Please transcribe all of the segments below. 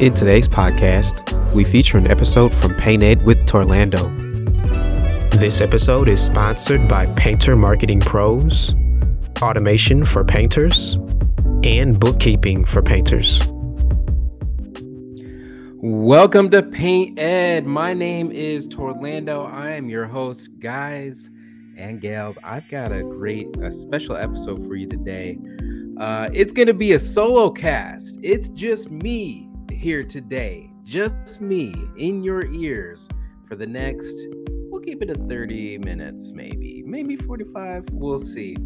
In today's podcast, we feature an episode from Paint Ed with Torlando. This episode is sponsored by Painter Marketing Pros, automation for painters, and bookkeeping for painters. Welcome to Paint Ed. My name is Torlando. I am your host, guys and gals. I've got a great, a special episode for you today. Uh, it's going to be a solo cast. It's just me here today, just me in your ears for the next, we'll keep it at 30 minutes, maybe, maybe 45. We'll see.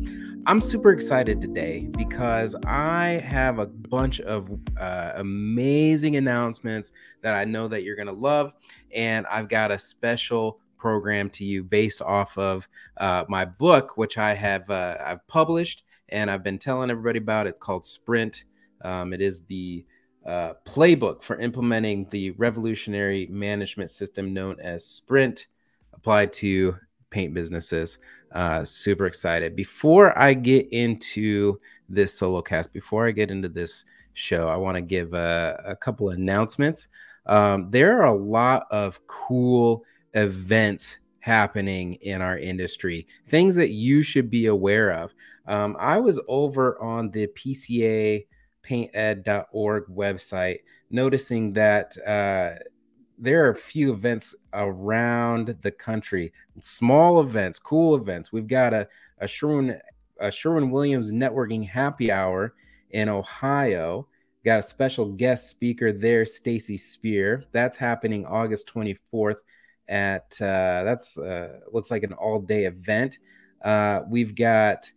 I'm super excited today because I have a bunch of uh, amazing announcements that I know that you're going to love. And I've got a special program to you based off of uh, my book, which I have uh, I've published and I've been telling everybody about. It's called Sprint. Um, it is the uh, playbook for implementing the revolutionary management system known as Sprint applied to paint businesses. Uh, super excited. Before I get into this solo cast, before I get into this show, I want to give a, a, couple announcements. Um, there are a lot of cool events happening in our industry, things that you should be aware of. Um, I was over on the PCA painted.org website, noticing that uh, there are a few events around the country, small events, cool events. We've got a, a Sherwin a Sherwin Williams networking happy hour in Ohio. Got a special guest speaker there, Stacy Spear. That's happening August 24th at uh, that's uh, looks like an all day event. Uh, we've got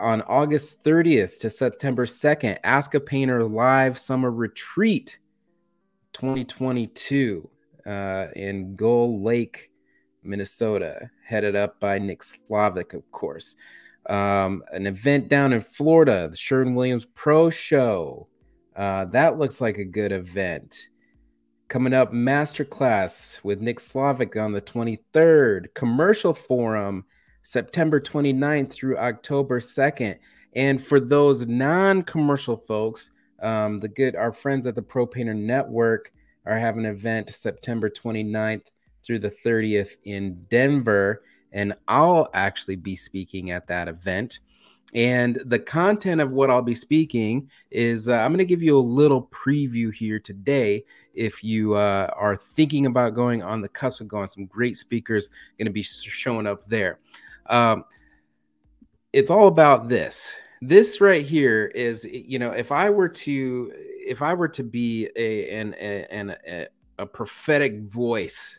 on August 30th to September 2nd, Ask a Painter Live Summer Retreat 2022 uh, in Gull Lake, Minnesota, headed up by Nick Slavik, of course. Um, an event down in Florida, the Sherwin Williams Pro Show. Uh, that looks like a good event. Coming up, Masterclass with Nick Slavik on the 23rd, Commercial Forum September 29th through October 2nd. And for those non commercial folks, um, the good, our friends at the Pro Painter Network are having an event September 29th through the 30th in Denver. And I'll actually be speaking at that event. And the content of what I'll be speaking is uh, I'm going to give you a little preview here today. If you uh, are thinking about going on the cusp of going, some great speakers going to be showing up there. Um, it's all about this. This right here is, you know, if I were to, if I were to be a an an a, a prophetic voice,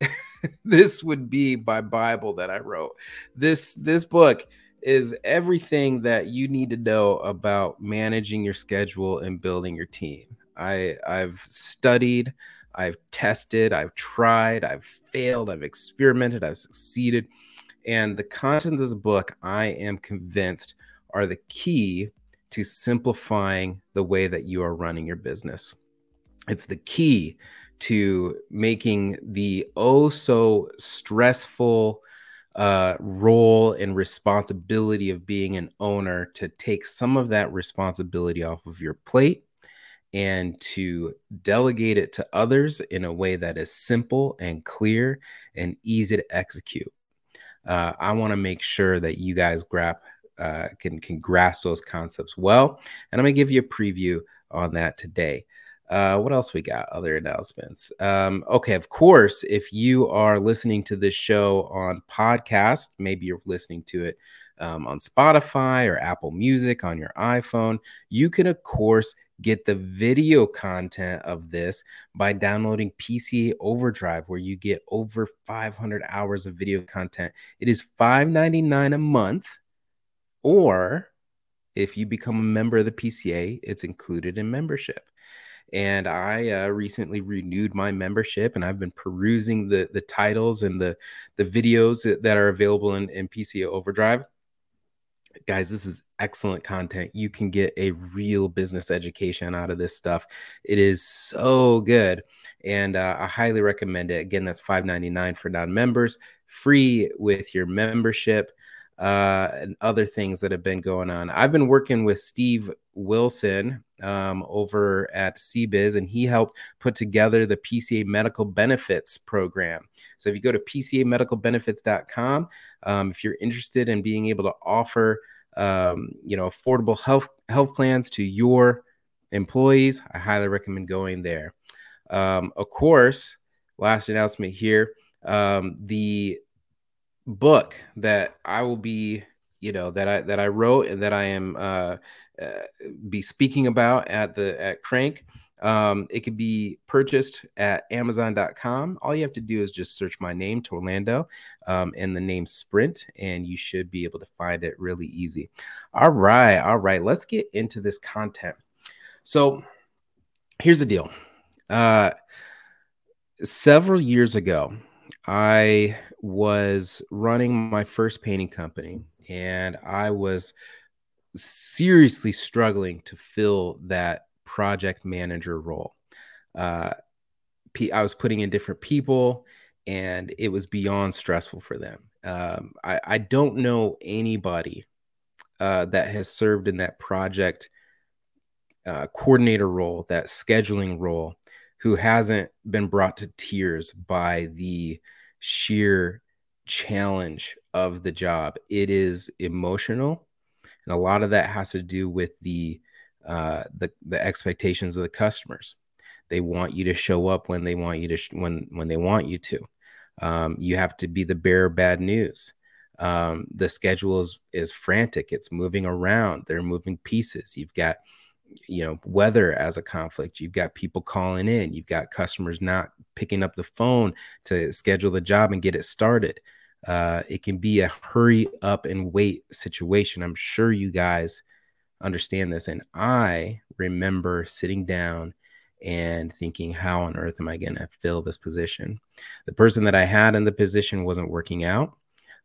this would be my Bible that I wrote. This this book is everything that you need to know about managing your schedule and building your team. I I've studied, I've tested, I've tried, I've failed, I've experimented, I've succeeded. And the content of this book, I am convinced, are the key to simplifying the way that you are running your business. It's the key to making the oh so stressful uh, role and responsibility of being an owner to take some of that responsibility off of your plate and to delegate it to others in a way that is simple and clear and easy to execute uh, I want to make sure that you guys grab uh, can can grasp those concepts well, and I'm gonna give you a preview on that today. Uh, what else we got? Other announcements. Um, okay, of course, if you are listening to this show on podcast, maybe you're listening to it um, on Spotify or Apple Music on your iPhone, you can, of course, get the video content of this by downloading PCA Overdrive, where you get over 500 hours of video content. It is $5.99 a month, or if you become a member of the PCA, it's included in membership. and I uh, recently renewed my membership, and I've been perusing the the titles and the the videos that, are available in, in PCA Overdrive. Guys, this is excellent content. You can get a real business education out of this stuff. It is so good, and uh, I highly recommend it. Again, that's five ninety nine for non members, free with your membership uh, and other things that have been going on. I've been working with Steve Wilson um, over at CBiz, and he helped put together the PCA Medical Benefits program. So if you go to PCAMedicalBenefits.com, um, if you're interested in being able to offer, um, you know, affordable health health plans to your employees, I highly recommend going there. Um, of course, last announcement here: um, the book that I will be, you know, that I that I wrote and that I am uh, uh be speaking about at the at Crank. Um, it could be purchased at Amazon.com. All you have to do is just search my name, Torlando, um, and the name Sprint, and you should be able to find it really easy. All right, all right. Let's get into this content. So, here's the deal. Uh, several years ago, I was running my first painting company and I was seriously struggling to fill that project manager role. Uh, I was putting in different people and it was beyond stressful for them. Um, I, I, don't know anybody uh, that has served in that project uh, coordinator role, that scheduling role, who hasn't been brought to tears by the sheer challenge of the job. It is emotional, and a lot of that has to do with the uh, the the expectations of the customers. They want you to show up when they want you to sh- when when they want you to. Um, you have to be the bearer of bad news. Um, the schedule is is frantic. It's moving around. They're moving pieces. You've got you know weather as a conflict. You've got people calling in. You've got customers not picking up the phone to schedule the job and get it started. Uh, it can be a hurry up and wait situation. I'm sure you guys understand this and i remember sitting down and thinking how on earth am i going to fill this position? The person that i had in the position wasn't working out.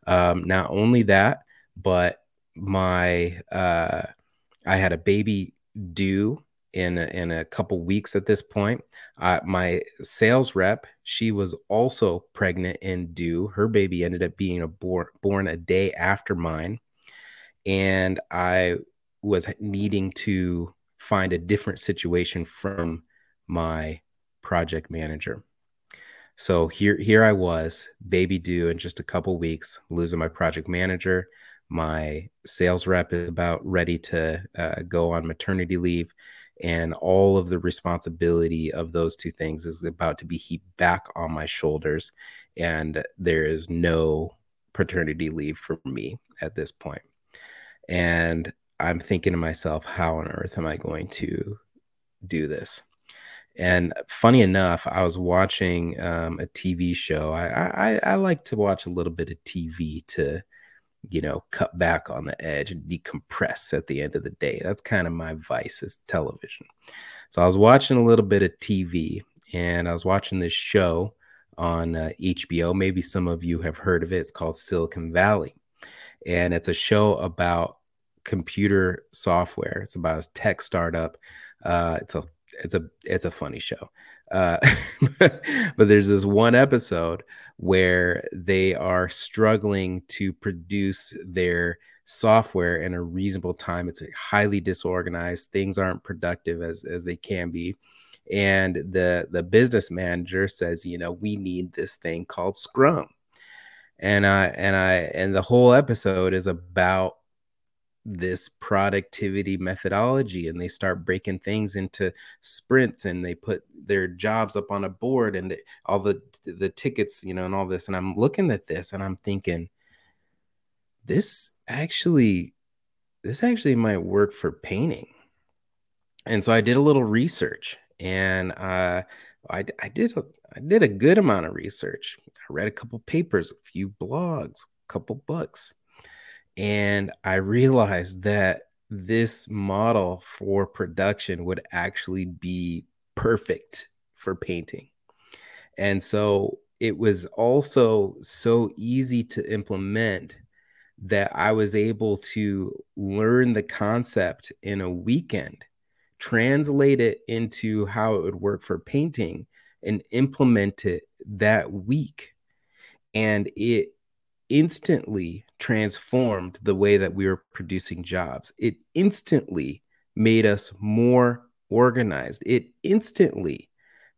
Um, not only that but my uh, i had a baby due in a, in a couple weeks at this point. Uh, my sales rep, she was also pregnant and due. Her baby ended up being a born, born a day after mine, and I was needing to find a different situation from my project manager. So here here I was, baby due in just a couple weeks, losing my project manager my sales rep is about ready to uh, go on maternity leave. And all of the responsibility of those two things is about to be heaped back on my shoulders. And there is no paternity leave for me at this point. And i'm thinking to myself how on earth am i going to do this? And funny enough i was watching um, a tv show. I, I i like to watch a little bit of tv to you know, cut back on the edge and decompress at the end of the day. That's kind of my vice is television. So I was watching a little bit of TV and I was watching this show on uh, HBO. Maybe some of you have heard of it. It's called Silicon Valley. And it's a show about computer software. It's about a tech startup. Uh, it's a it's a it's a funny show. Uh, but there's this one episode where they are struggling to produce their software in a reasonable time. It's highly disorganized. Things aren't productive as as they can be. And the the business manager says, you know, we need this thing called Scrum. And I and I and the whole episode is about this productivity methodology and they start breaking things into sprints and they put their jobs up on a board and all the the tickets you know and all this and i'm looking at this and i'm thinking this actually this actually might work for painting. And so i did a little research and uh, I, I did a, I did a good amount of research. I read a couple papers a few blogs a couple books and I realized that this model for production would actually be perfect for painting. And so it was also so easy to implement that I was able to learn the concept in a weekend, translate it into how it would work for painting, and implement it that week. And it instantly transformed the way that we were producing jobs. It instantly made us more organized. It instantly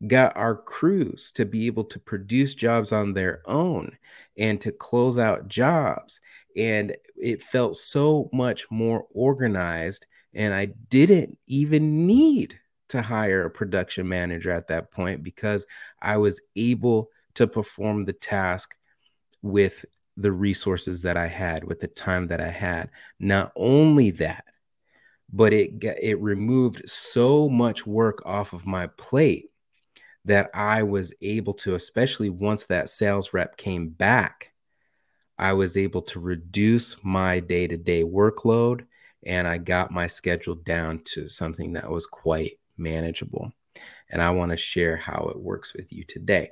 got our crews to be able to produce jobs on their own and to close out jobs. And it felt so much more organized. And I didn't even need to hire a production manager at that point because I was able to perform the task with the resources that I had, with the time that I had. Not only that, but it it removed so much work off of my plate that I was able to, especially once that sales rep came back, I was able to reduce my day to day workload and I got my schedule down to something that was quite manageable. And I want to share how it works with you today.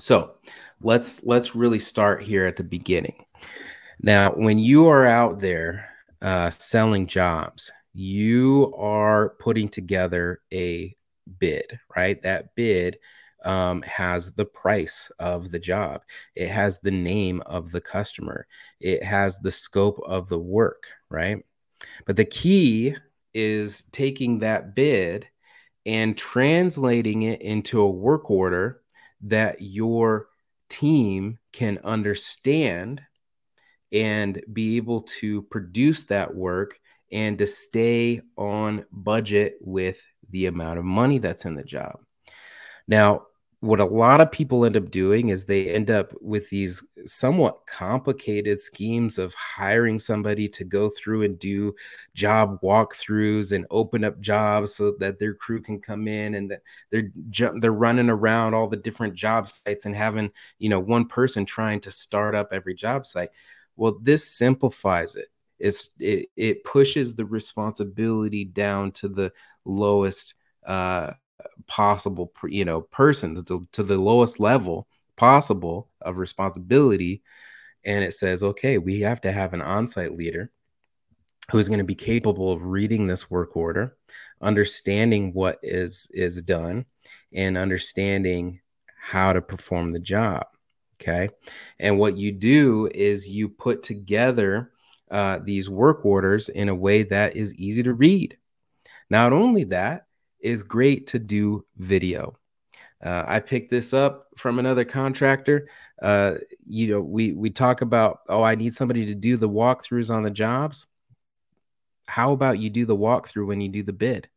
So let's let's really start here at the beginning. Now, when you are out there uh, selling jobs, you are putting together a bid, right? That bid um, has the price of the job, it has the name of the customer, it has the scope of the work, right? But the key is taking that bid and translating it into a work order that your team can understand and be able to produce that work and to stay on budget with the amount of money that's in the job. Now, what a lot of people end up doing is they end up with these somewhat complicated schemes of hiring somebody to go through and do job walkthroughs and open up jobs so that their crew can come in and that they're they're running around all the different job sites and having you know one person trying to start up every job site. Well this simplifies it. It's it, it pushes the responsibility down to the lowest uh, possible, you know, person to, to the lowest level possible of responsibility. And it says, okay, we have to have an on-site leader who's going to be capable of reading this work order, understanding what is is done, and understanding how to perform the job. Okay. And what you do is you put together uh, these work orders in a way that is easy to read. Not only that, it's great to do video. Uh, I picked this up from another contractor. Uh, you know, we we talk about, oh, I need somebody to do the walkthroughs on the jobs. How about you do the walkthrough when you do the bid?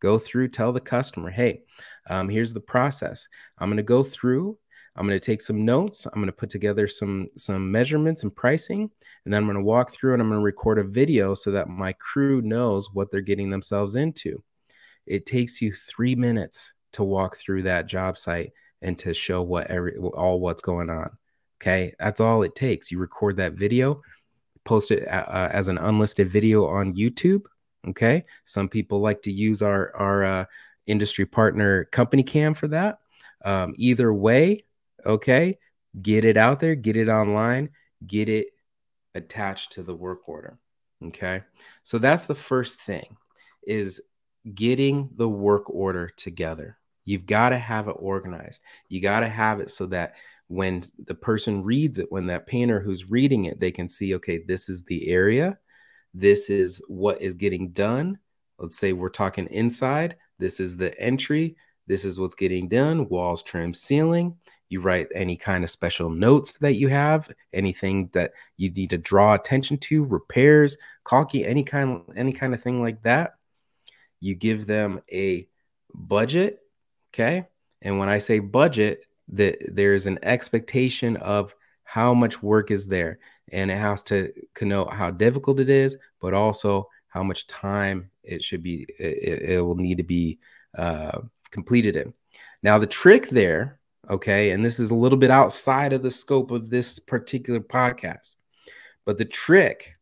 Go through, tell the customer, hey, um, here's the process. I'm going to go through. I'm going to take some notes. I'm going to put together some some measurements and pricing, and then I'm going to walk through and I'm going to record a video so that my crew knows what they're getting themselves into. It takes you three minutes to walk through that job site and to show what every all what's going on. Okay, that's all it takes. You record that video, post it uh, uh as an unlisted video on YouTube. Okay, some people like to use our our uh, industry partner CompanyCam for that. Um, either way, Okay. Get it out there, get it online, get it attached to the work order. Okay. So that's the first thing is getting the work order together. You've got to have it organized. You got to have it so that when the person reads it, when that painter who's reading it, they can see, okay, this is the area. This is what is getting done. Let's say we're talking inside. This is the entry. This is what's getting done. Walls, trim, ceiling you write any kind of special notes that you have anything that you need to draw attention to repairs caulking any kind any kind of thing like that you give them a budget okay and when i say budget that there's an expectation of how much work is there and it has to connote how difficult it is but also how much time it should be it, it will need to be uh, completed in now the trick there Okay. And this is a little bit outside of the scope of this particular podcast. But the trick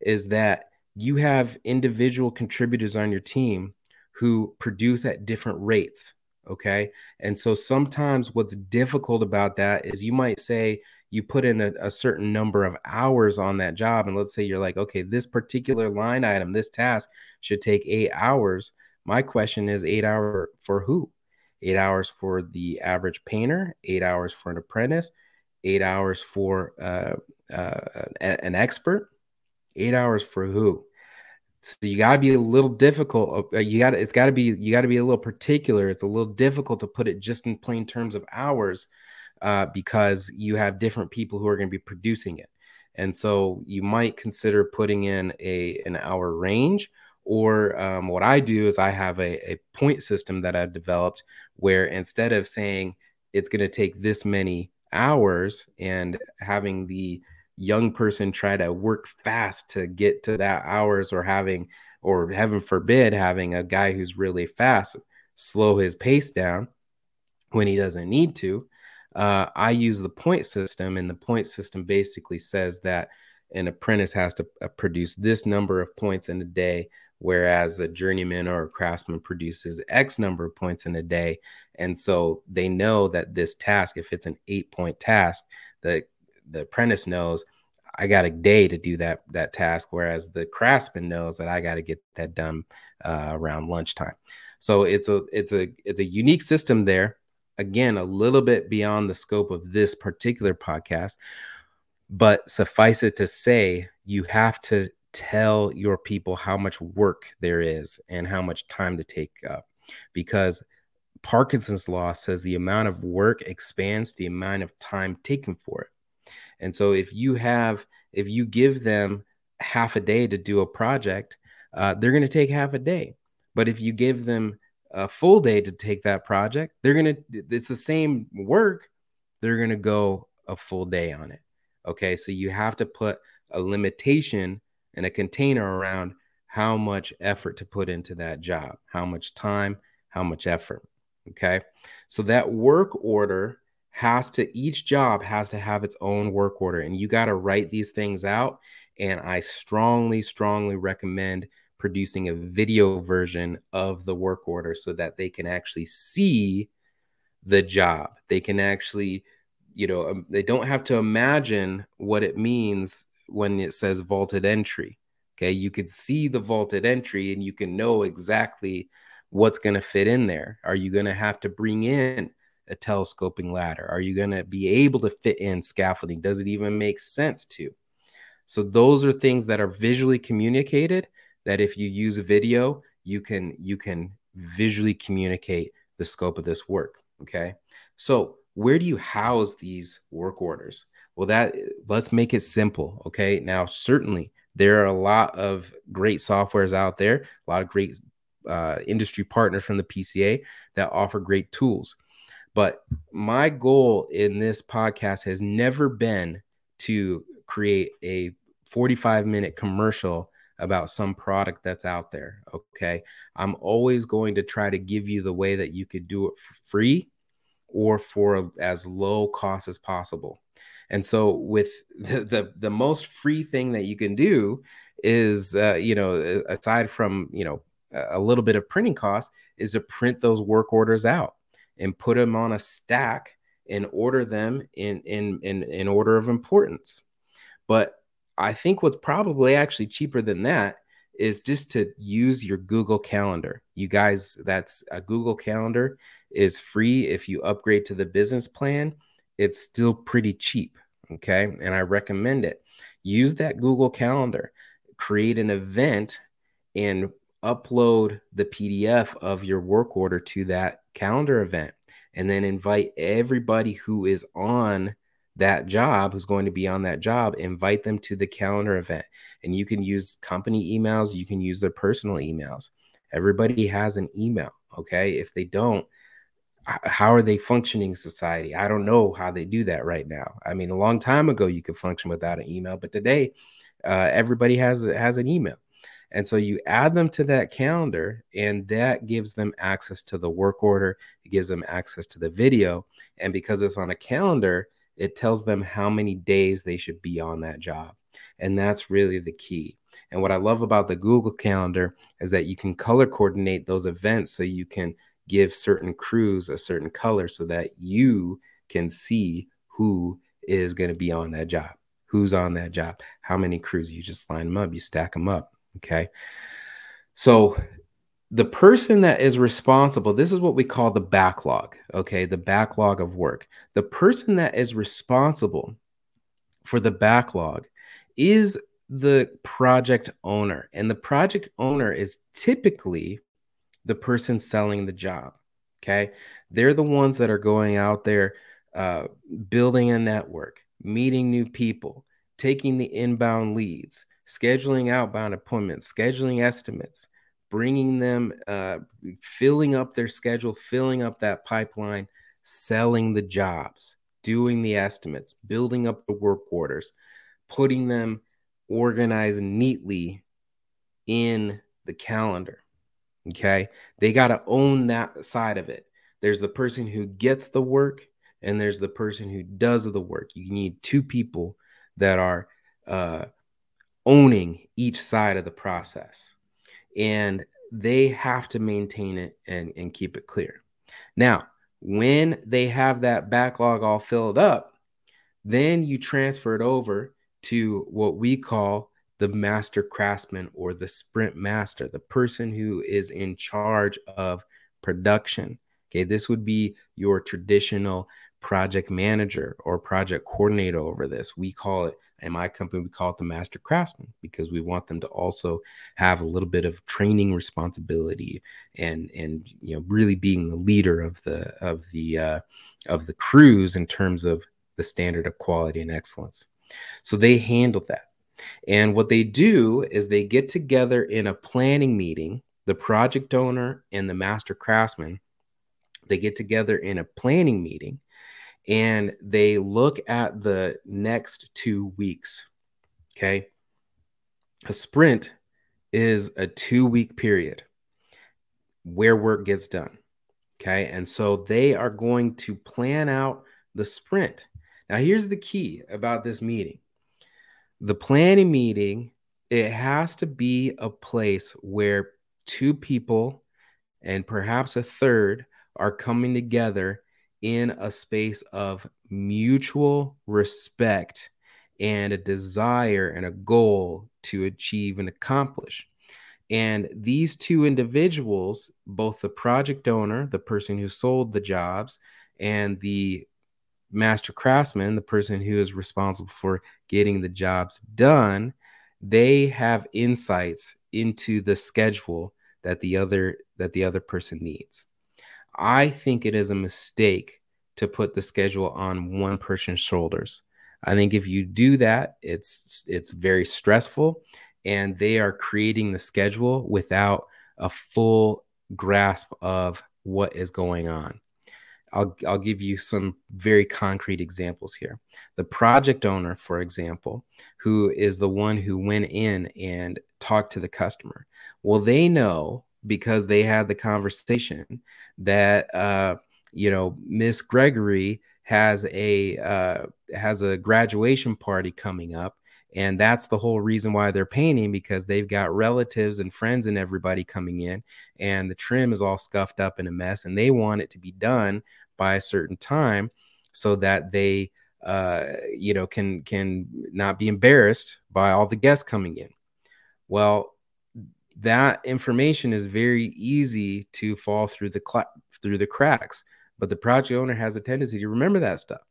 is that you have individual contributors on your team who produce at different rates. Okay. And so sometimes what's difficult about that is you might say you put in a, a, certain number of hours on that job. And let's say you're like, okay, this particular line item, this task should take eight hours. My question is eight hour for who? Eight hours for the average painter, eight hours for an apprentice, eight hours for uh, uh, an expert, eight hours for who? So you got to be a little difficult. Uh, you got it's got to be, you got to be a little particular. It's a little difficult to put it just in plain terms of hours uh, because you have different people who are going to be producing it. And so you might consider putting in a an hour range. Or um, what I do is I have a, a point system that I've developed where instead of saying it's going to take this many hours and having the young person try to work fast to get to that hours or having or heaven forbid having a guy who's really fast slow his pace down when he doesn't need to uh, i use the point system and the point system basically says that an apprentice has to uh, produce this number of points in a day whereas a journeyman or a craftsman produces x number of points in a day. And so they know that this task if it's an eight point task the the apprentice knows I got a day to do that that task, whereas the craftsman knows that I got to get that done uh, around lunchtime. So it's a it's a it's a unique system there. Again, a little bit beyond the scope of this particular podcast, but suffice it to say, you have to tell your people how much work there is and how much time to take up, because Parkinson's law says the amount of work expands the amount of time taken for it. And so if you have, if you give them half a day to do a project, uh, they're going to take half a day. But if you give them a full day to take that project, they're going to, it's the same work. They're going to go a full day on it. Okay. So you have to put a limitation and a container around how much effort to put into that job, how much time, how much effort. Okay. So that work order has to each job has to have its own work order and you got to write these things out and i strongly strongly recommend producing a video version of the work order so that they can actually see the job. They can actually you know um, they don't have to imagine what it means when it says vaulted entry okay? You could see the vaulted entry and you can know exactly what's going to fit in there. Are you going to have to bring in a telescoping ladder? Are you going to be able to fit in scaffolding? Does it even make sense to? So those are things that are visually communicated that if you use a video, you can you can visually communicate the scope of this work, okay? So, where do you house these work orders? Well, that let's make it simple, okay? Now, certainly there are a lot of great softwares out there, a lot of great uh, industry partners from the PCA that offer great tools. But my goal in this podcast has never been to create a 45 minute commercial about some product that's out there. Okay. I'm always going to try to give you the way that you could do it for free or for as low cost as possible. And so, with the, the, the most free thing that you can do is, uh, you know, aside from, you know, a little bit of printing cost, is to print those work orders out and put them on a stack and order them in in in, in order of importance. But I think what's probably actually cheaper than that is just to use your Google Calendar. You guys, that's a Google Calendar is free if you upgrade to the business plan. It's still pretty cheap, okay? And I recommend it. Use that Google Calendar, create an event and upload the PDF of your work order to that calendar event and then invite everybody who is on that job who's going to be on that job invite them to the calendar event. And you can use company emails you can use their personal emails. Everybody has an email okay? If they don't how are they functioning society? I don't know how they do that right now. I mean a long time ago you could function without an email but today uh, everybody has has an email and so you add them to that calendar, and that gives them access to the work order. It gives them access to the video. And because it's on a calendar, it tells them how many days they should be on that job. And that's really the key. And what I love about the Google Calendar is that you can color coordinate those events so you can give certain crews a certain color so that you can see who is going to be on that job, who's on that job, how many crews. You just line them up, you stack them up. Okay. So the person that is responsible, this is what we call the backlog. Okay. The backlog of work. The person that is responsible for the backlog is the project owner. And the project owner is typically the person selling the job. Okay. They're the ones that are going out there, uh, building a network, meeting new people, taking the inbound leads, scheduling outbound appointments, scheduling estimates, bringing them, uh, filling up their schedule, filling up that pipeline, selling the jobs, doing the estimates, building up the work orders, putting them organized neatly in the calendar. Okay. They got to own that side of it. There's the person who gets the work, and there's the person who does the work. You need two people that are uh, owning each side of the process. And they have to maintain it and, and keep it clear. Now, when they have that backlog all filled up, then you transfer it over to what we call the master craftsman or the sprint master, the person who is in charge of production. Okay, this would be your traditional project manager or project coordinator over this. We call it in my company, we call it the master craftsman because we want them to also have a little bit of training responsibility and and you know really being the leader of the of the uh, of the crews in terms of the standard of quality and excellence. So they handle that. And what they do is they get together in a planning meeting, the project owner and the master craftsman, they get together in a planning meeting and they look at the next two weeks. Okay. A sprint is a two week period where work gets done. Okay. And so they are going to plan out the sprint. Now, here's the key about this meeting the planning meeting, it has to be a place where two people and perhaps a third are coming together in a space of mutual respect and a desire and a goal to achieve and accomplish. And these two individuals, both the project owner, the person who sold the jobs, and the master craftsman, the person who is responsible for getting the jobs done, they have insights into the schedule that the other that the other person needs. I think it is a mistake to put the schedule on one person's shoulders. I think if you do that, it's it's very stressful and they are creating the schedule without a full grasp of what is going on. I'll, I'll give you some very concrete examples here. The project owner, for example, who is the one who went in and talked to the customer. Well, they know because they had the conversation that, uh, you know, Miss Gregory has a uh, has a graduation party coming up and that's the whole reason why they're painting because they've got relatives and friends and everybody coming in and the trim is all scuffed up in a mess and they want it to be done by a certain time so that they uh, you know can can not be embarrassed by all the guests coming in. Well that information is very easy to fall through the cl- through the cracks but the project owner has a tendency to remember that stuff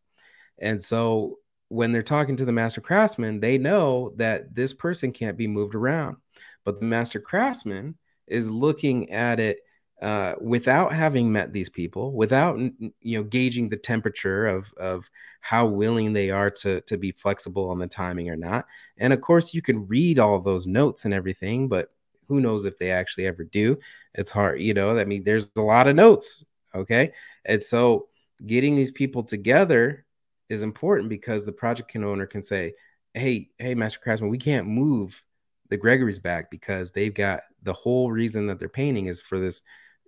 and so when they're talking to the master craftsman they know that this person can't be moved around but the master craftsman is looking at it uh, without having met these people, without you know gauging the temperature of of how willing they are to to be flexible on the timing or not. And of course, you can read all those notes and everything, but who knows if they actually ever do? It's hard, you know. I mean, there's a lot of notes, okay, and so getting these people together is important because the project owner can say, "Hey, hey, Master Craftsman, we can't move." the Gregory's back because they've got the whole reason that they're painting is for this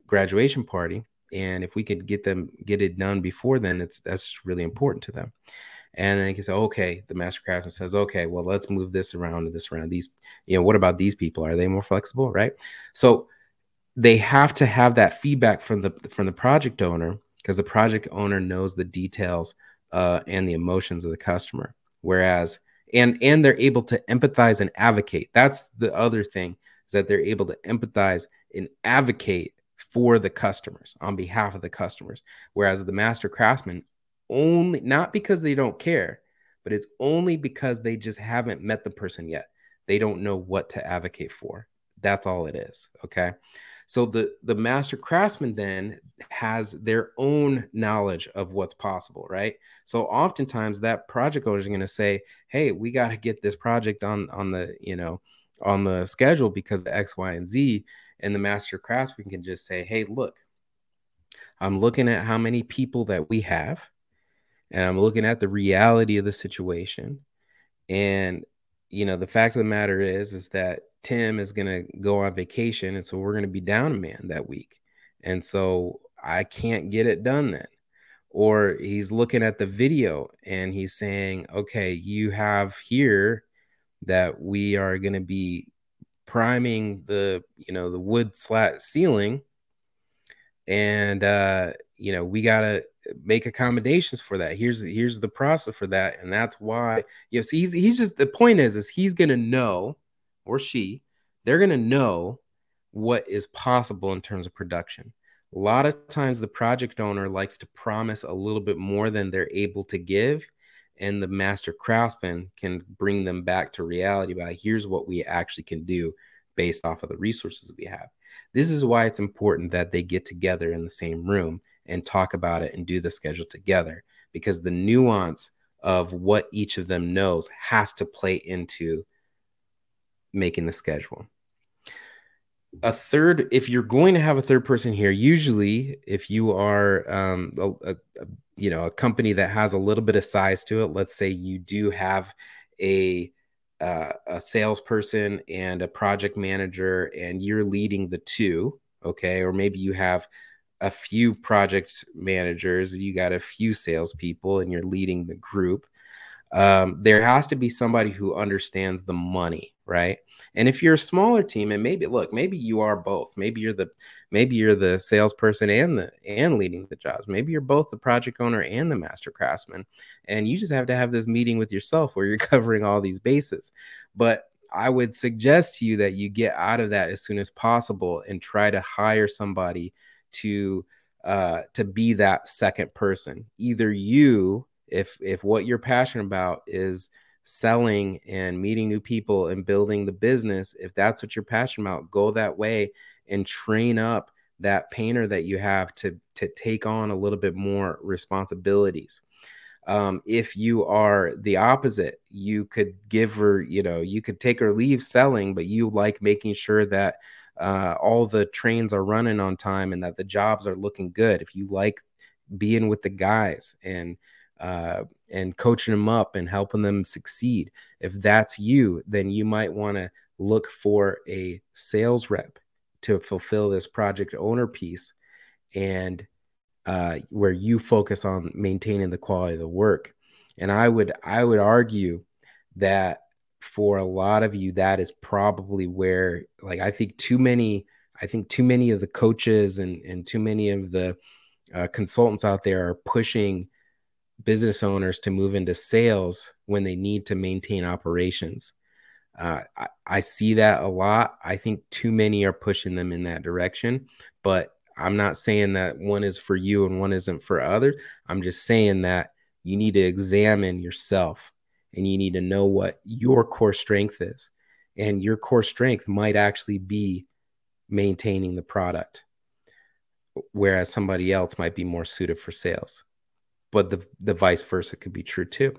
graduation party and if we could get them get it done before then it's that's really important to them and then can say, okay, the master craftsman says, okay, well, let's move this around and this around. These, you know, what about these people? Are they more flexible? Right. So they have to have that feedback from the from the project owner because the project owner knows the details uh, and the emotions of the customer. Whereas and and they're able to empathize and advocate. That's the other thing is that they're able to empathize and advocate for the customers on behalf of the customers. Whereas the master craftsman only not because they don't care, but it's only because they just haven't met the person yet. They don't know what to advocate for. That's all it is. Okay. So the the master craftsman then has their own knowledge of what's possible, right? So oftentimes that project owner is going to say, "Hey, we got to get this project on on the you know on the schedule because X, Y, and Z." And the master craftsman can just say, "Hey, look, I'm looking at how many people that we have and I'm looking at the reality of the situation. And you know, the fact of the matter is, is that Tim is going to go on vacation, and so we're going to be down a man that week, and so I can't get it done then. Or he's looking at the video and he's saying, "Okay, you have here that we are going to be priming the you know the wood slat ceiling, and uh, you know we got to uh, make accommodations for that. Here's here's the process for that, and that's why yes, he's he's just the point is is he's gonna know or she they're gonna know what is possible in terms of production. A lot of times the project owner likes to promise a little bit more than they're able to give, and the master craftsman can bring them back to reality by here's what we actually can do based off of the resources we have. This is why it's important that they get together in the same room and talk about it and do the schedule together because the nuance of what each of them knows has to play into making the schedule. A third, if you're going to have a third person here, usually if you are, um, a, a, you know, a company that has a little bit of size to it, let's say you do have a uh, a salesperson and a project manager, and you're leading the two, okay, or maybe you have a few project managers, you got a few salespeople, and you're leading the group. Um, there has to be somebody who understands the money, right? And if you're a smaller team, and maybe look, maybe you are both. Maybe you're the maybe you're the salesperson and the and leading the jobs. Maybe you're both the project owner and the master craftsman, and you just have to have this meeting with yourself where you're covering all these bases. But I would suggest to you that you get out of that as soon as possible and try to hire somebody to uh, to be that second person. Either you, if if what you're passionate about is selling and meeting new people and building the business, if that's what you're passionate about, go that way and train up that painter that you have to to take on a little bit more responsibilities. Um, if you are the opposite, you could give her, you know, you could take her leave selling, but you like making sure that uh, all the trains are running on time and that the jobs are looking good, if you like being with the guys and uh, and coaching them up and helping them succeed, if that's you, then you might want to look for a sales rep to fulfill this project owner piece and uh, where you focus on maintaining the quality of the work. And I would I would argue that for a lot of you, that is probably where, like, I think too many, I think too many of the coaches and and too many of the uh, consultants out there are pushing business owners to move into sales when they need to maintain operations. Uh, I, I see that a lot. I think too many are pushing them in that direction, but I'm not saying that one is for you and one isn't for others. I'm just saying that you need to examine yourself and you need to know what your core strength is. And your core strength might actually be maintaining the product, whereas somebody else might be more suited for sales. But the, the vice versa could be true too.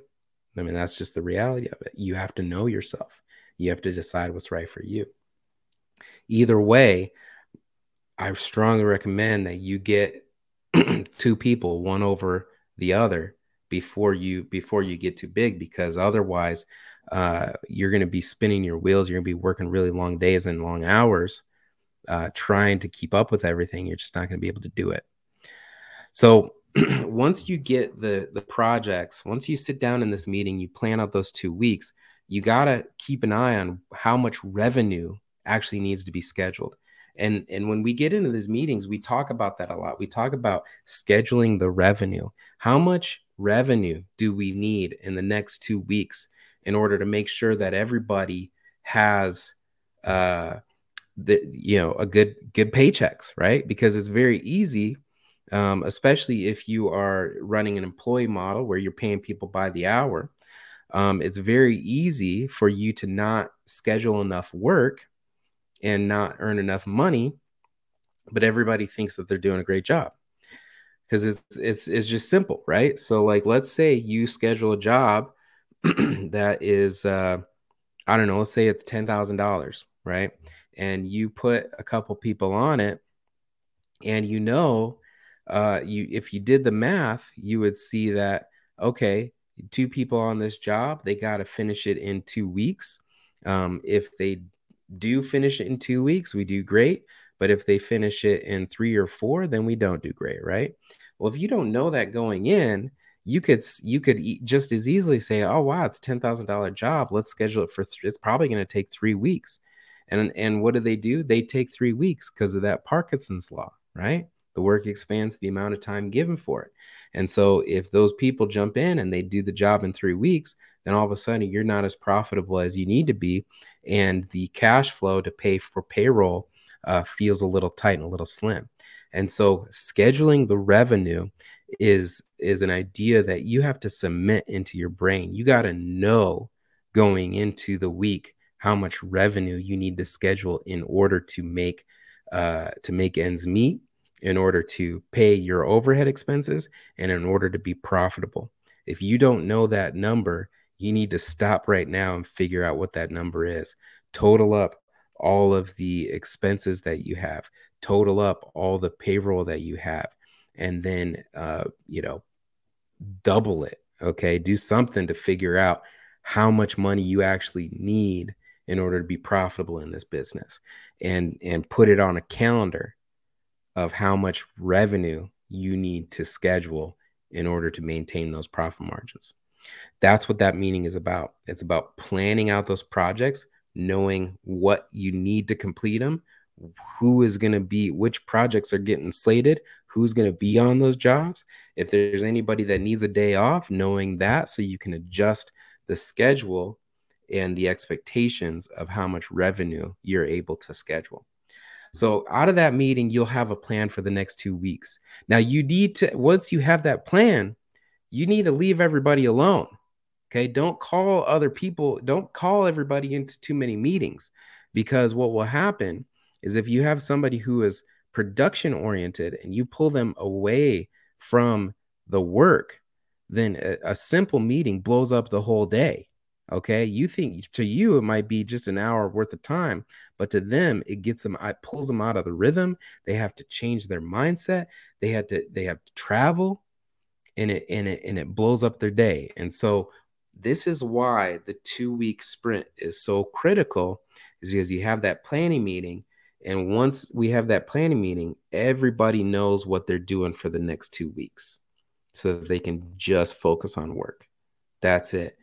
I mean, that's just the reality of it. You have to know yourself, you have to decide what's right for you. Either way, I strongly recommend that you get two people, one over the other, before you before you get too big because otherwise uh, you're going to be spinning your wheels you're going to be working really long days and long hours uh, trying to keep up with everything you're just not going to be able to do it so once you get the the projects, once you sit down in this meeting, you plan out those two weeks, you got to keep an eye on how much revenue actually needs to be scheduled. And and when we get into these meetings, we talk about that a lot. We talk about scheduling the revenue. How much revenue do we need in the next 2 weeks in order to make sure that everybody has uh the you know a good good paychecks, right? Because it's very easy um, especially if you are running an employee model where you're paying people by the hour. Um, it's very easy for you to not schedule enough work and not earn enough money, but everybody thinks that they're doing a great job because it's it's it's just simple, right? So like, let's say you schedule a job that is, uh, I don't know, let's say it's ten thousand dollars, right? And you put a couple people on it, and you know uh, you if you did the math, you would see that okay, two people on this job, they got to finish it in two weeks. Um, if they do finish it in two weeks, we do great. But if they finish it in three or four, then we don't do great, right? Well, if you don't know that going in, you could you could just as easily say, "Oh wow, it's ten thousand dollar job. Let's schedule it for. Th- it's probably going to take three weeks." And and what do they do? They take three weeks because of that Parkinson's law, right? the work expands the amount of time given for it. And so if those people jump in and they do the job in three weeks, then all of a sudden you're not as profitable as you need to be. And the cash flow to pay for payroll uh, feels a little tight and a little slim. And so scheduling the revenue is is an idea that you have to cement into your brain. You got to know going into the week how much revenue you need to schedule in order to make uh, to make ends meet in order to pay your overhead expenses and in order to be profitable. If you don't know that number, you need to stop right now and figure out what that number is. Total up all of the expenses that you have, total up all the payroll that you have, and then, uh, you know, double it. Okay. Do something to figure out how much money you actually need in order to be profitable in this business and and put it on a calendar of how much revenue you need to schedule in order to maintain those profit margins. That's what that meeting is about. It's about planning out those projects, knowing what you need to complete them, who is going to be, which projects are getting slated, who's going to be on those jobs. If there's anybody that needs a day off, knowing that so you can adjust the schedule and the expectations of how much revenue you're able to schedule. So out of that meeting, you'll have a plan for the next two weeks. Now you need to once you have that plan, you need to leave everybody alone. Okay, don't call other people. Don't call everybody into too many meetings, because what will happen is if you have somebody who is production oriented and you pull them away from the work, then a, a simple meeting blows up the whole day. Okay. You think to you, it might be just an hour worth of time, but to them, it gets them, it pulls them out of the rhythm. They have to change their mindset. They had to, they have to travel and it, and it, and it blows up their day. And so this is why the two week sprint is so critical is because you have that planning meeting. And once we have that planning meeting, everybody knows what they're doing for the next two weeks so that they can just focus on work. That's it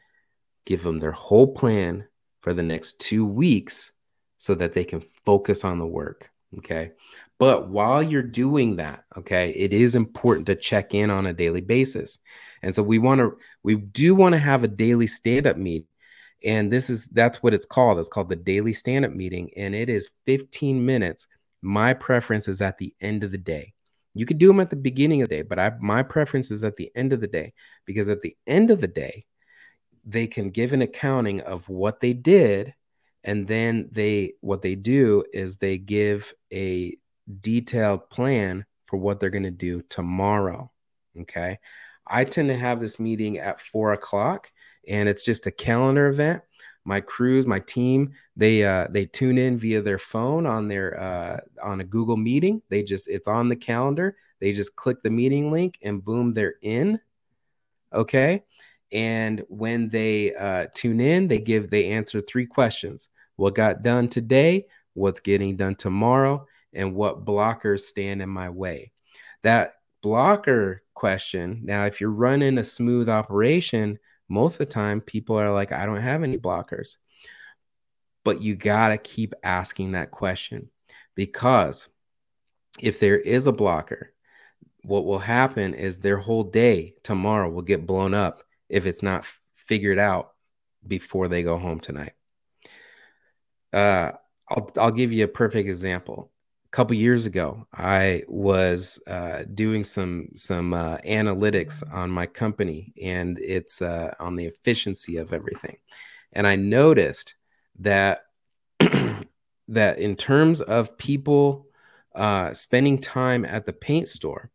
give them their whole plan for the next two weeks so that they can focus on the work. Okay. But while you're doing that, okay, it is important to check in on a daily basis. And so we want to, we do want to have a daily stand up meet. And this is, that's what it's called. It's called the daily stand up meeting. And it is 15 minutes. My preference is at the end of the day. You could do them at the beginning of the day, but I, my preference is at the end of the day because at the end of the day, they can give an accounting of what they did and then they what they do is they give a detailed plan for what they're going to do tomorrow okay i tend to have this meeting at four o'clock and it's just a calendar event. My crews my team they uh they tune in via their phone on their uh on a google meeting. They just it's on the calendar. They just click the meeting link and boom they're in. Okay? And when they uh, tune in they give they answer three questions. What got done today? What's getting done tomorrow? And what blockers stand in my way? That blocker question, now if you're running a smooth operation, most of the time people are like, I don't have any blockers. But you got to keep asking that question because if there is a blocker, what will happen is their whole day tomorrow will get blown up if it's not f- figured out before they go home tonight. Uh, I'll, I'll give you a perfect example. A couple years ago, I was uh, doing some some uh, analytics on my company, and it's uh, on the efficiency of everything. And I noticed that that in terms of people uh, spending time at the paint store,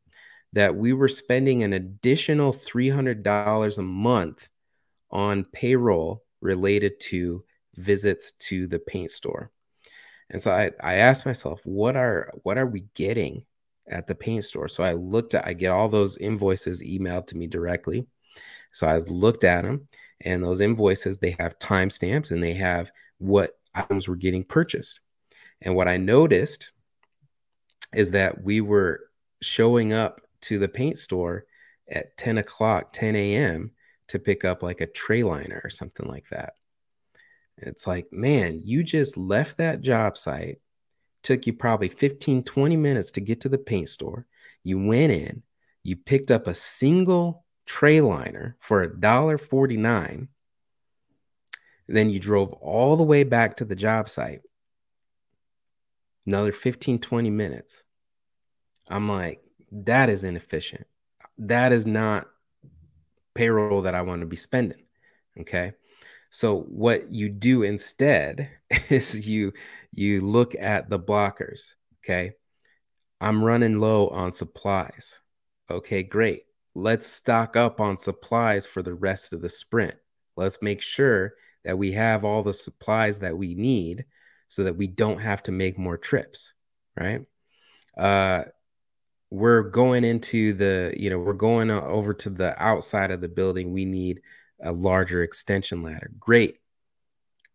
that we were spending an additional $300 a month on payroll related to visits to the paint store. And so I, I asked myself, what are what are we getting at the paint store? So I looked at I get all those invoices emailed to me directly. So I looked at them and those invoices they have timestamps and they have what items were getting purchased. And what I noticed is that we were showing up to the paint store at 10 o'clock, 10 a.m. to pick up like a tray liner or something like that. It's like, man, you just left that job site, took you probably 15, 20 minutes to get to the paint store. You went in, you picked up a single tray liner for a dollar 49. Then you drove all the way back to the job site. Another 15, 20 minutes. I'm like, that is inefficient. That is not payroll that I want to be spending. Okay. So what you do instead is you you look at the blockers, okay? I'm running low on supplies. Okay, great. Let's stock up on supplies for the rest of the sprint. Let's make sure that we have all the supplies that we need so that we don't have to make more trips, right? Uh we're going into the you know we're going over to the outside of the building we need a larger extension ladder. Great.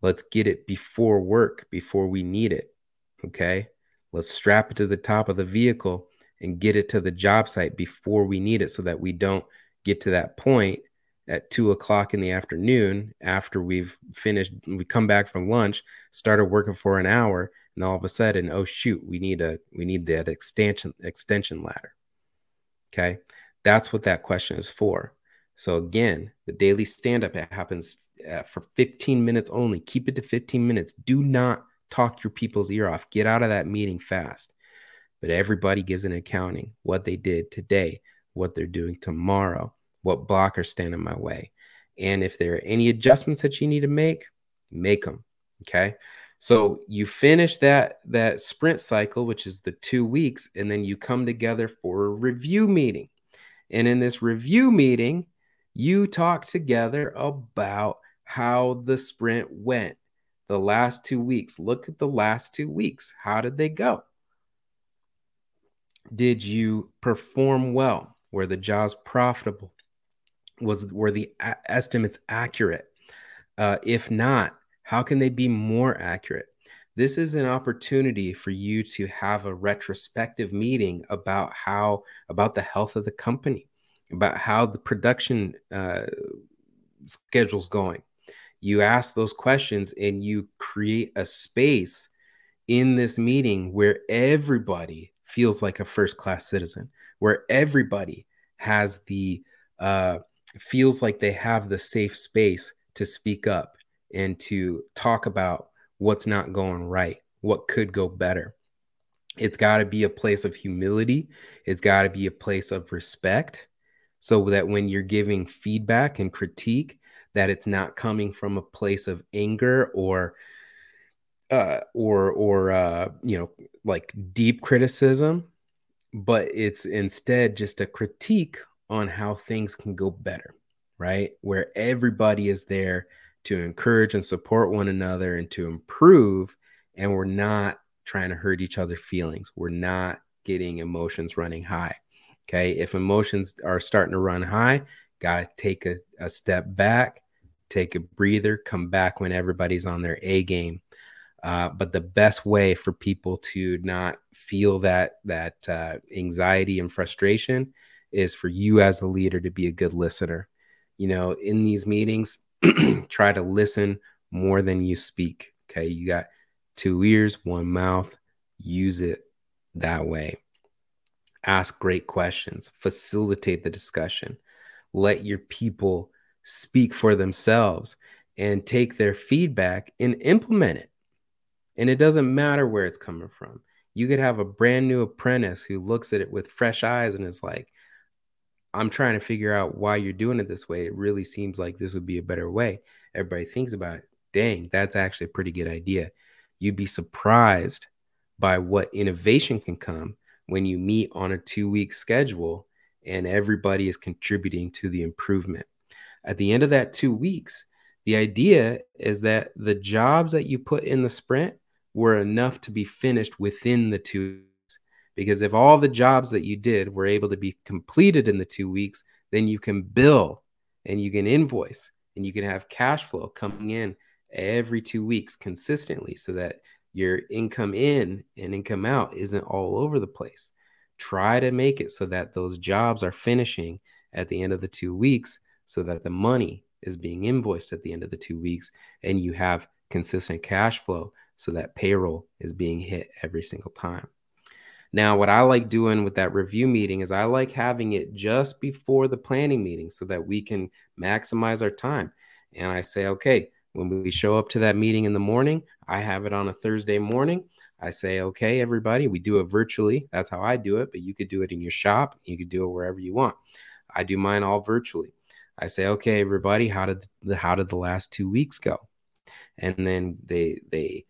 Let's get it before work before we need it okay? Let's strap it to the top of the vehicle and get it to the job site before we need it so that we don't get to that point at two o'clock in the afternoon after we've finished we come back from lunch started working for an hour and all of a sudden oh shoot we need a we need that extension extension ladder okay? That's what that question is for so again the daily stand up happens uh, for 15 minutes only keep it to 15 minutes. Do not talk your people's ear off. Get out of that meeting fast. But everybody gives an accounting what they did today what they're doing tomorrow what blockers stand in my way. And if there are any adjustments that you need to make make them okay? So you finish that that sprint cycle, which is the two weeks, and then you come together for a review meeting. And in this review meeting, you talk together about how the sprint went the last two weeks. Look at the last two weeks. How did they go? Did you perform well? Were the jobs profitable? Was were the a- estimates accurate? Uh, if not, how can they be more accurate? This is an opportunity for you to have a retrospective meeting about how, about the health of the company, about how the production uh, schedule's going. You ask those questions and you create a space in this meeting where everybody feels like a first class citizen, where everybody has the, uh, feels like they have the safe space to speak up and to talk about what's not going right, what could go better. It's got to be a place of humility, it's got to be a place of respect so that when you're giving feedback and critique that it's not coming from a place of anger or uh, or or uh, you know like deep criticism but it's instead just a critique on how things can go better right where everybody is there to encourage and support one another and to improve. And we're not trying to hurt each other's feelings. We're not getting emotions running high. Okay. If emotions are starting to run high, got to take a, a step back, take a breather, come back when everybody's on their A game. Uh, but the best way for people to not feel that that uh, anxiety and frustration is for you as a leader to be a good listener. You know, in these meetings, try to listen more than you speak. Okay, you got two ears, one mouth. Use it that way. Ask great questions. Facilitate the discussion. Let your people speak for themselves and take their feedback and implement it. And it doesn't matter where it's coming from. You could have a brand new apprentice who looks at it with fresh eyes and is like, I'm trying to figure out why you're doing it this way. It really seems like this would be a better way. Everybody thinks about it. Dang, that's actually a pretty good idea. You'd be surprised by what innovation can come when you meet on a two week schedule and everybody is contributing to the improvement. At the end of that two weeks, the idea is that the jobs that you put in the sprint were enough to be finished within the two weeks. Because if all the jobs that you did were able to be completed in the two weeks, then you can bill and you can invoice and you can have cash flow coming in every two weeks consistently so that your income in and income out isn't all over the place. Try to make it so that those jobs are finishing at the end of the two weeks so that the money is being invoiced at the end of the two weeks and you have consistent cash flow so that payroll is being hit every single time. Now, what I like doing with that review meeting is I like having it just before the planning meeting so that we can maximize our time. And I say, okay, when we show up to that meeting in the morning, I have it on a Thursday morning. I say, okay, everybody, we do it virtually. That's how I do it, but you could do it in your shop. You could do it wherever you want. I do mine all virtually. I say, okay, everybody, how did the how did the last two weeks go? And then they they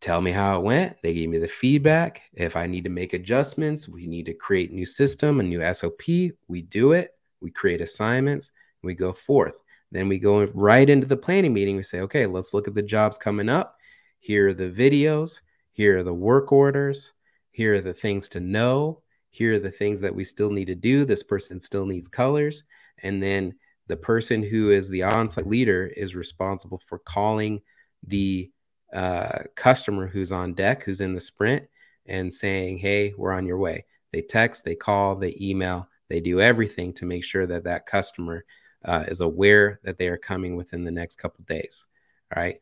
tell me how it went. They gave me the feedback. If I need to make adjustments, we need to create new system, a new SOP. We do it. We create assignments. We go forth. Then we go right into the planning meeting. We say, okay, let's look at the jobs coming up. Here are the videos. Here are the work orders. Here are the things to know. Here are the things that we still need to do. This person still needs colors. And then the person who is the on-site leader is responsible for calling the uh, customer who's on deck, who's in the sprint, and saying, "Hey, we're on your way." They text, they call, they email, they do everything to make sure that that customer uh, is aware that they are coming within the next couple days. All right,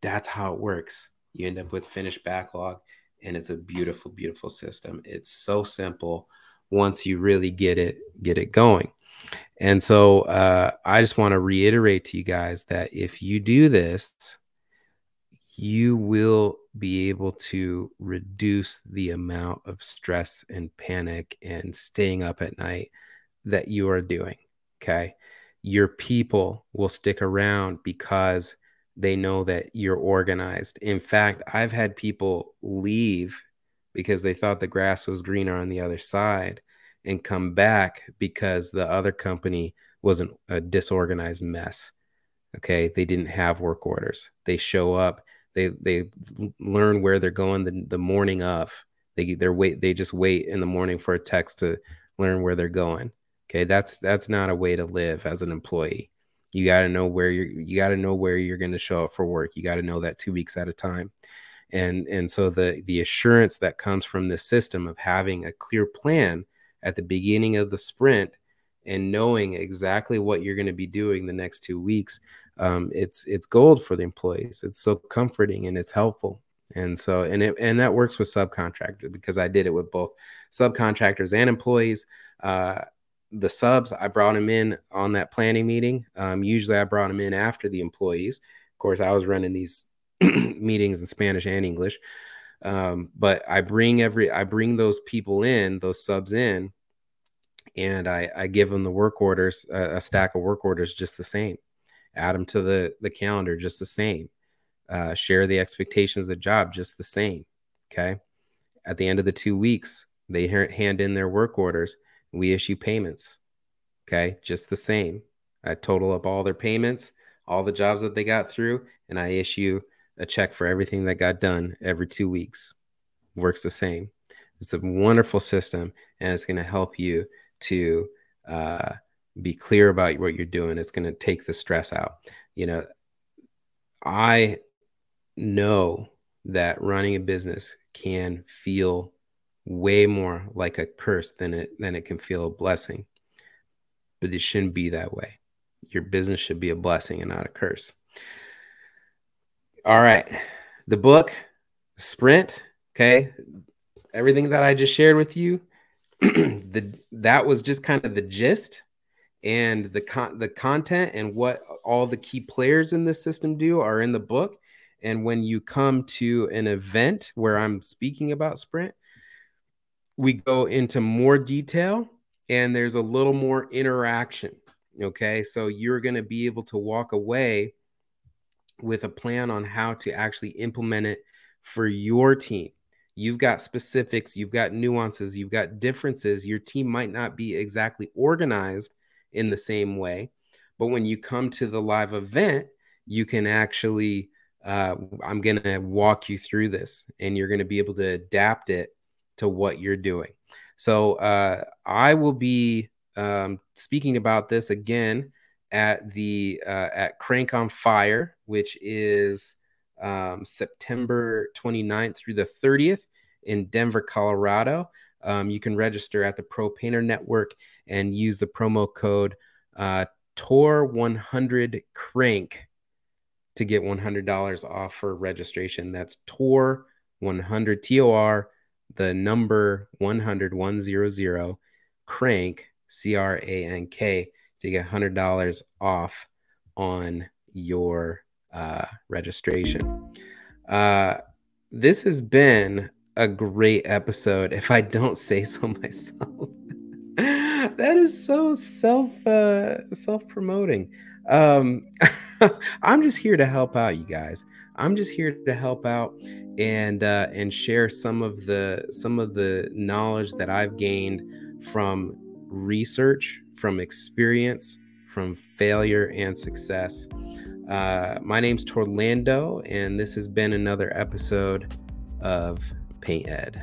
that's how it works. You end up with finished backlog, and it's a beautiful, beautiful system. It's so simple once you really get it get it going. And so uh, I just want to reiterate to you guys that if you do this, you will be able to reduce the amount of stress and panic and staying up at night that you are doing. Okay. Your people will stick around because they know that you're organized. In fact, I've had people leave because they thought the grass was greener on the other side and come back because the other company wasn't a disorganized mess. Okay, they didn't have work orders. They show up, they they learn where they're going the, the morning of. They they're wait they just wait in the morning for a text to learn where they're going. Okay, that's that's not a way to live as an employee. You got to know where you're you got to know where you're going to show up for work. You got to know that 2 weeks at a time. And and so the the assurance that comes from the system of having a clear plan at the beginning of the sprint and knowing exactly what you're going to be doing the next two weeks um, it's it's gold for the employees it's so comforting and it's helpful and so and it and that works with subcontractors because i did it with both subcontractors and employees uh, the subs i brought them in on that planning meeting um, usually i brought them in after the employees of course i was running these meetings in spanish and english um, but I bring every I bring those people in, those subs in, and I, I give them the work orders, a, a stack of work orders, just the same. Add them to the the calendar, just the same. Uh, share the expectations of the job, just the same. Okay. At the end of the two weeks, they hand in their work orders. We issue payments. Okay, just the same. I total up all their payments, all the jobs that they got through, and I issue a check for everything that got done every two weeks. Works the same. It's a wonderful system, and it's going to help you to uh, be clear about what you're doing. It's going to take the stress out. You know, I know that running a business can feel way more like a curse than it than it can feel a blessing. But it shouldn't be that way. Your business should be a blessing and not a curse. All right. The book, Sprint, okay? Everything that I just shared with you, the that was just kind of the gist and the con- the content and what all the key players in this system do are in the book. And when you come to an event where I'm speaking about Sprint, we go into more detail and there's a little more interaction. Okay. So you're going to be able to walk away with a plan on how to actually implement it for your team. You've got specifics, you've got nuances, you've got differences. Your team might not be exactly organized in the same way. But when you come to the live event, you can actually, uh, I'm going to walk you through this and you're going to be able to adapt it to what you're doing. So uh, I will be um, speaking about this again at the uh, at Crank on Fire, which is um, September 29th through the 30th in Denver, Colorado. Um, you can register at the Pro Painter Network and use the promo code uh, TOR100 Crank to get $100 off for registration. That's TOR 100 T O R the number 100 100 crank C R A N K to get $100 off on your uh, registration. Uh, this has been a great episode, if I don't say so myself. that is so self uh, self promoting. Um, I'm just here to help out, you guys. I'm just here to help out and uh, and share some of the some of the knowledge that I've gained from research, from experience, from failure and success. Uh, my name's Torlando, and this has been another episode of Paint Ed.